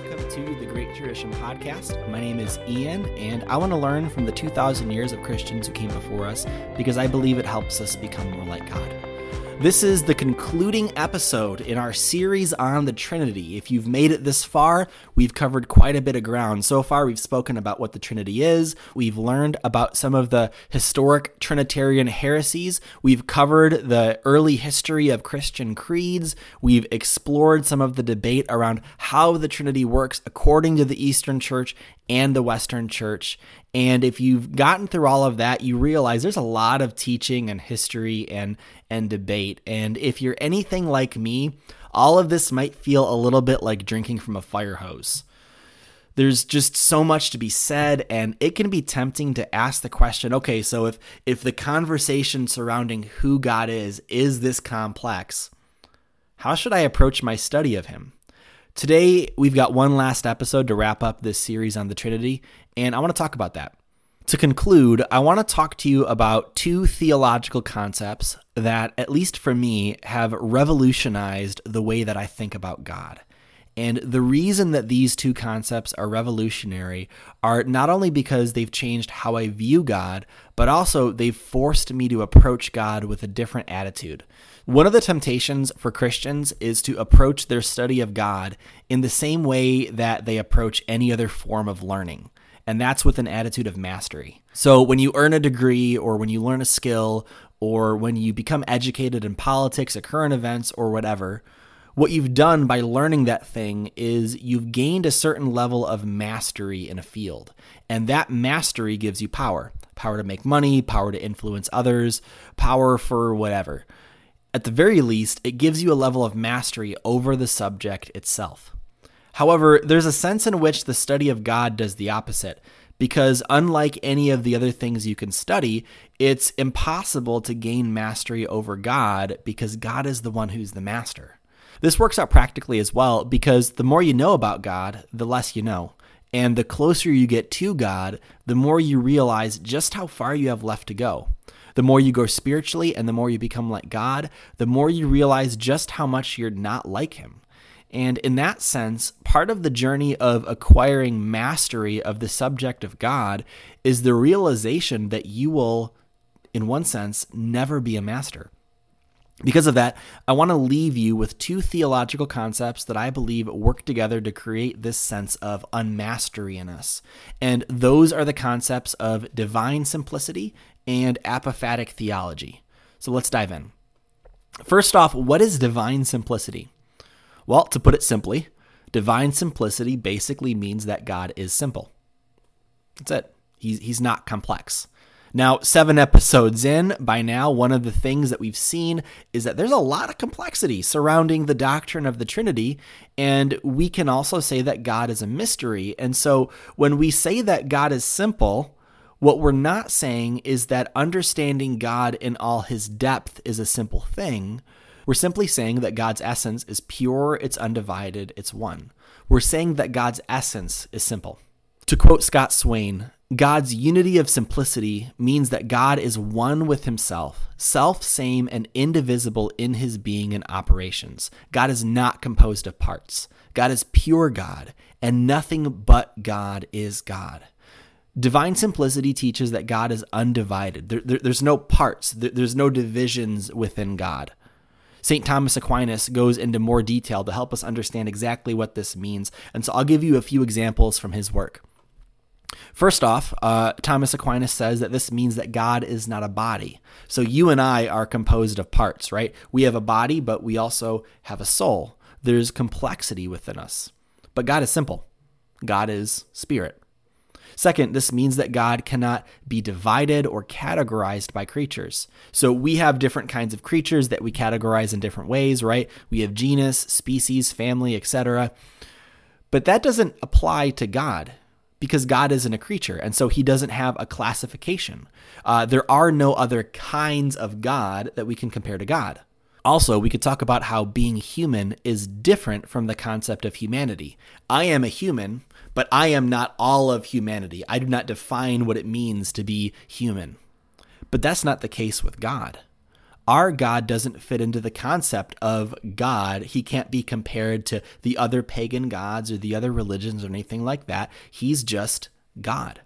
welcome to the Great Tradition Podcast. My name is Ian, and I want to learn from the 2,000 years of Christians who came before us because I believe it helps us become more like God. This is the concluding episode in our series on the Trinity. If you've made it this far, we've covered quite a bit of ground. So far, we've spoken about what the Trinity is. We've learned about some of the historic Trinitarian heresies. We've covered the early history of Christian creeds. We've explored some of the debate around how the Trinity works according to the Eastern Church and the Western Church. And if you've gotten through all of that, you realize there's a lot of teaching and history and and debate. And if you're anything like me, all of this might feel a little bit like drinking from a fire hose. There's just so much to be said and it can be tempting to ask the question, okay, so if if the conversation surrounding who God is is this complex, how should I approach my study of him? Today, we've got one last episode to wrap up this series on the Trinity, and I want to talk about that. To conclude, I want to talk to you about two theological concepts that, at least for me, have revolutionized the way that I think about God. And the reason that these two concepts are revolutionary are not only because they've changed how I view God, but also they've forced me to approach God with a different attitude. One of the temptations for Christians is to approach their study of God in the same way that they approach any other form of learning, and that's with an attitude of mastery. So, when you earn a degree, or when you learn a skill, or when you become educated in politics or current events or whatever, what you've done by learning that thing is you've gained a certain level of mastery in a field. And that mastery gives you power power to make money, power to influence others, power for whatever. At the very least, it gives you a level of mastery over the subject itself. However, there's a sense in which the study of God does the opposite, because unlike any of the other things you can study, it's impossible to gain mastery over God because God is the one who's the master. This works out practically as well because the more you know about God, the less you know. And the closer you get to God, the more you realize just how far you have left to go. The more you go spiritually and the more you become like God, the more you realize just how much you're not like Him. And in that sense, part of the journey of acquiring mastery of the subject of God is the realization that you will, in one sense, never be a master. Because of that, I want to leave you with two theological concepts that I believe work together to create this sense of unmastery in us. And those are the concepts of divine simplicity and apophatic theology. So let's dive in. First off, what is divine simplicity? Well, to put it simply, divine simplicity basically means that God is simple. That's it. He's, he's not complex. Now, seven episodes in, by now, one of the things that we've seen is that there's a lot of complexity surrounding the doctrine of the Trinity, and we can also say that God is a mystery. And so, when we say that God is simple, what we're not saying is that understanding God in all his depth is a simple thing. We're simply saying that God's essence is pure, it's undivided, it's one. We're saying that God's essence is simple. To quote Scott Swain, God's unity of simplicity means that God is one with himself, self same and indivisible in his being and operations. God is not composed of parts. God is pure God, and nothing but God is God. Divine simplicity teaches that God is undivided. There, there, there's no parts, there, there's no divisions within God. St. Thomas Aquinas goes into more detail to help us understand exactly what this means. And so I'll give you a few examples from his work. First off, uh, Thomas Aquinas says that this means that God is not a body. So you and I are composed of parts, right? We have a body, but we also have a soul. There's complexity within us. But God is simple, God is spirit. Second, this means that God cannot be divided or categorized by creatures. So we have different kinds of creatures that we categorize in different ways, right? We have genus, species, family, etc. But that doesn't apply to God because God isn't a creature, and so he doesn't have a classification. Uh, there are no other kinds of God that we can compare to God. Also, we could talk about how being human is different from the concept of humanity. I am a human, but I am not all of humanity. I do not define what it means to be human. But that's not the case with God. Our God doesn't fit into the concept of God. He can't be compared to the other pagan gods or the other religions or anything like that. He's just God.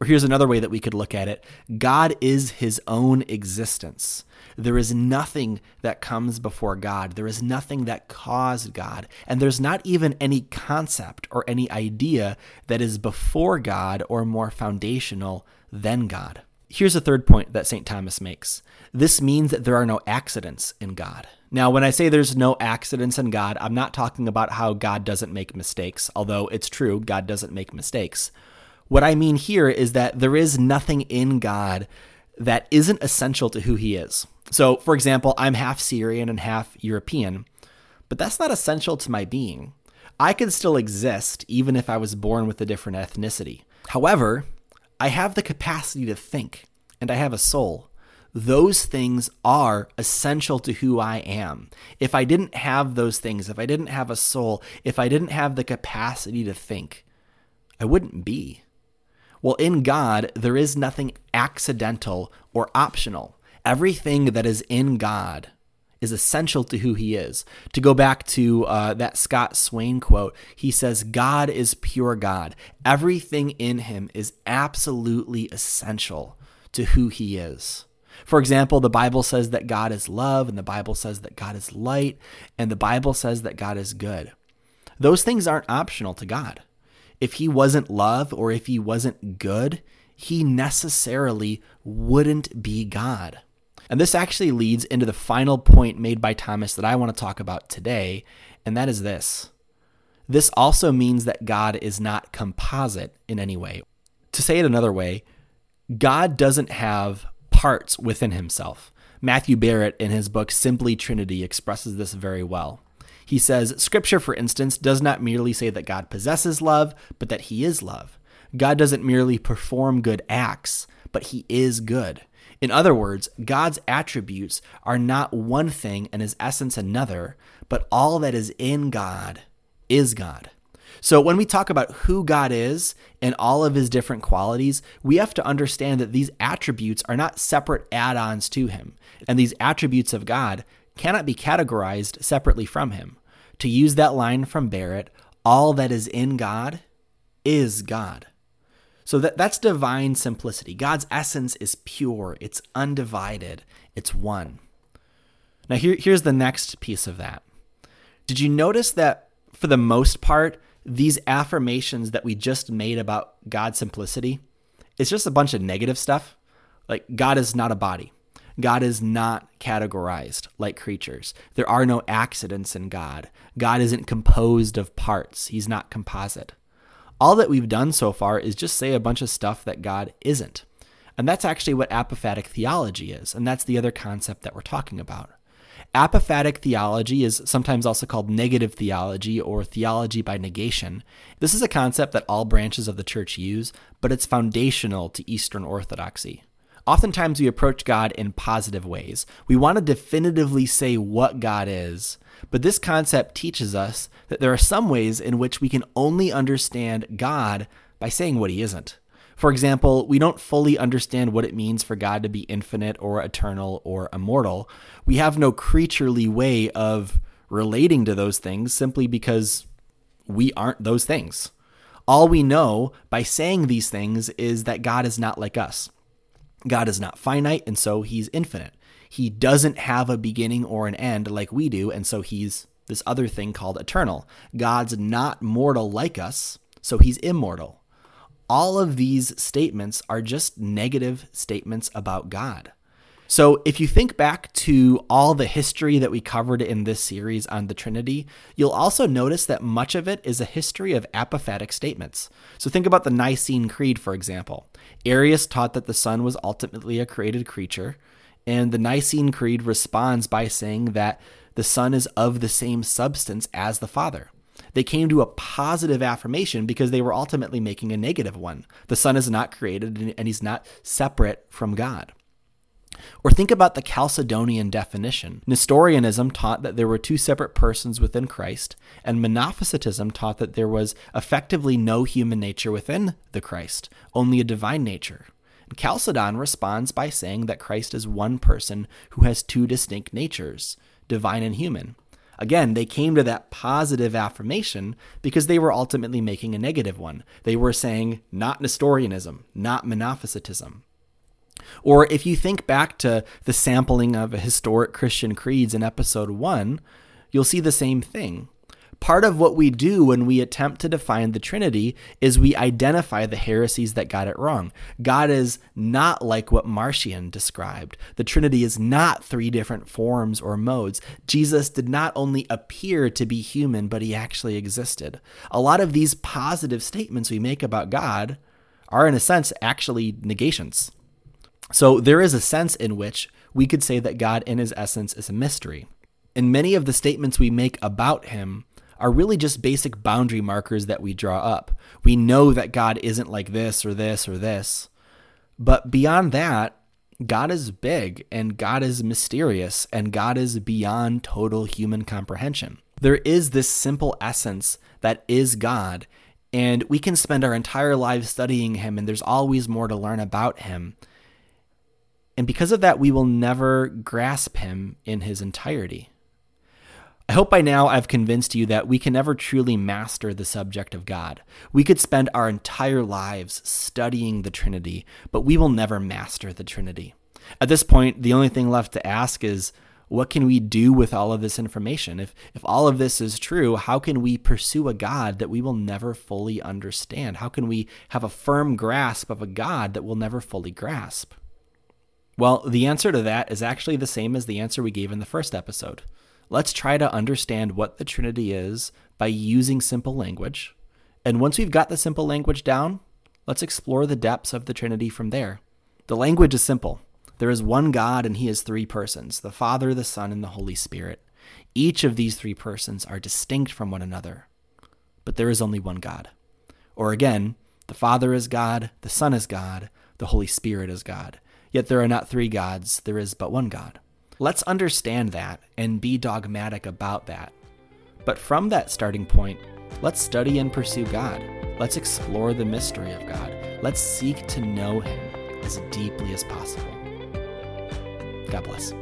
Or here's another way that we could look at it God is his own existence. There is nothing that comes before God. There is nothing that caused God. And there's not even any concept or any idea that is before God or more foundational than God. Here's a third point that St. Thomas makes this means that there are no accidents in God. Now, when I say there's no accidents in God, I'm not talking about how God doesn't make mistakes, although it's true, God doesn't make mistakes. What I mean here is that there is nothing in God that isn't essential to who he is. So, for example, I'm half Syrian and half European, but that's not essential to my being. I could still exist even if I was born with a different ethnicity. However, I have the capacity to think and I have a soul. Those things are essential to who I am. If I didn't have those things, if I didn't have a soul, if I didn't have the capacity to think, I wouldn't be. Well, in God, there is nothing accidental or optional. Everything that is in God is essential to who he is. To go back to uh, that Scott Swain quote, he says, God is pure God. Everything in him is absolutely essential to who he is. For example, the Bible says that God is love, and the Bible says that God is light, and the Bible says that God is good. Those things aren't optional to God if he wasn't love or if he wasn't good, he necessarily wouldn't be God. And this actually leads into the final point made by Thomas that I want to talk about today, and that is this. This also means that God is not composite in any way. To say it another way, God doesn't have parts within himself. Matthew Barrett, in his book Simply Trinity, expresses this very well. He says, Scripture, for instance, does not merely say that God possesses love, but that he is love. God doesn't merely perform good acts, but he is good. In other words, God's attributes are not one thing and his essence another, but all that is in God is God. So when we talk about who God is and all of his different qualities, we have to understand that these attributes are not separate add ons to him. And these attributes of God cannot be categorized separately from him. To use that line from Barrett, all that is in God is God. So that, that's divine simplicity. God's essence is pure, it's undivided, it's one. Now, here, here's the next piece of that. Did you notice that for the most part, these affirmations that we just made about God's simplicity, it's just a bunch of negative stuff? Like, God is not a body. God is not categorized like creatures. There are no accidents in God. God isn't composed of parts, He's not composite. All that we've done so far is just say a bunch of stuff that God isn't. And that's actually what apophatic theology is. And that's the other concept that we're talking about. Apophatic theology is sometimes also called negative theology or theology by negation. This is a concept that all branches of the church use, but it's foundational to Eastern Orthodoxy. Oftentimes, we approach God in positive ways. We want to definitively say what God is, but this concept teaches us that there are some ways in which we can only understand God by saying what he isn't. For example, we don't fully understand what it means for God to be infinite or eternal or immortal. We have no creaturely way of relating to those things simply because we aren't those things. All we know by saying these things is that God is not like us. God is not finite, and so he's infinite. He doesn't have a beginning or an end like we do, and so he's this other thing called eternal. God's not mortal like us, so he's immortal. All of these statements are just negative statements about God. So, if you think back to all the history that we covered in this series on the Trinity, you'll also notice that much of it is a history of apophatic statements. So, think about the Nicene Creed, for example. Arius taught that the Son was ultimately a created creature, and the Nicene Creed responds by saying that the Son is of the same substance as the Father. They came to a positive affirmation because they were ultimately making a negative one. The Son is not created and he's not separate from God. Or think about the Chalcedonian definition. Nestorianism taught that there were two separate persons within Christ, and Monophysitism taught that there was effectively no human nature within the Christ, only a divine nature. Chalcedon responds by saying that Christ is one person who has two distinct natures, divine and human. Again, they came to that positive affirmation because they were ultimately making a negative one. They were saying not Nestorianism, not Monophysitism. Or if you think back to the sampling of historic Christian creeds in episode 1, you'll see the same thing part of what we do when we attempt to define the Trinity is we identify the heresies that got it wrong. God is not like what Marcion described. The Trinity is not three different forms or modes. Jesus did not only appear to be human, but he actually existed. A lot of these positive statements we make about God are, in a sense, actually negations. So there is a sense in which we could say that God, in his essence, is a mystery. And many of the statements we make about him are really just basic boundary markers that we draw up. We know that God isn't like this or this or this. But beyond that, God is big and God is mysterious and God is beyond total human comprehension. There is this simple essence that is God, and we can spend our entire lives studying Him, and there's always more to learn about Him. And because of that, we will never grasp Him in His entirety. I hope by now I've convinced you that we can never truly master the subject of God. We could spend our entire lives studying the Trinity, but we will never master the Trinity. At this point, the only thing left to ask is what can we do with all of this information? If, if all of this is true, how can we pursue a God that we will never fully understand? How can we have a firm grasp of a God that we'll never fully grasp? Well, the answer to that is actually the same as the answer we gave in the first episode. Let's try to understand what the Trinity is by using simple language. And once we've got the simple language down, let's explore the depths of the Trinity from there. The language is simple. There is one God and he is three persons the Father, the Son, and the Holy Spirit. Each of these three persons are distinct from one another, but there is only one God. Or again, the Father is God, the Son is God, the Holy Spirit is God. Yet there are not three gods, there is but one God. Let's understand that and be dogmatic about that. But from that starting point, let's study and pursue God. Let's explore the mystery of God. Let's seek to know Him as deeply as possible. God bless.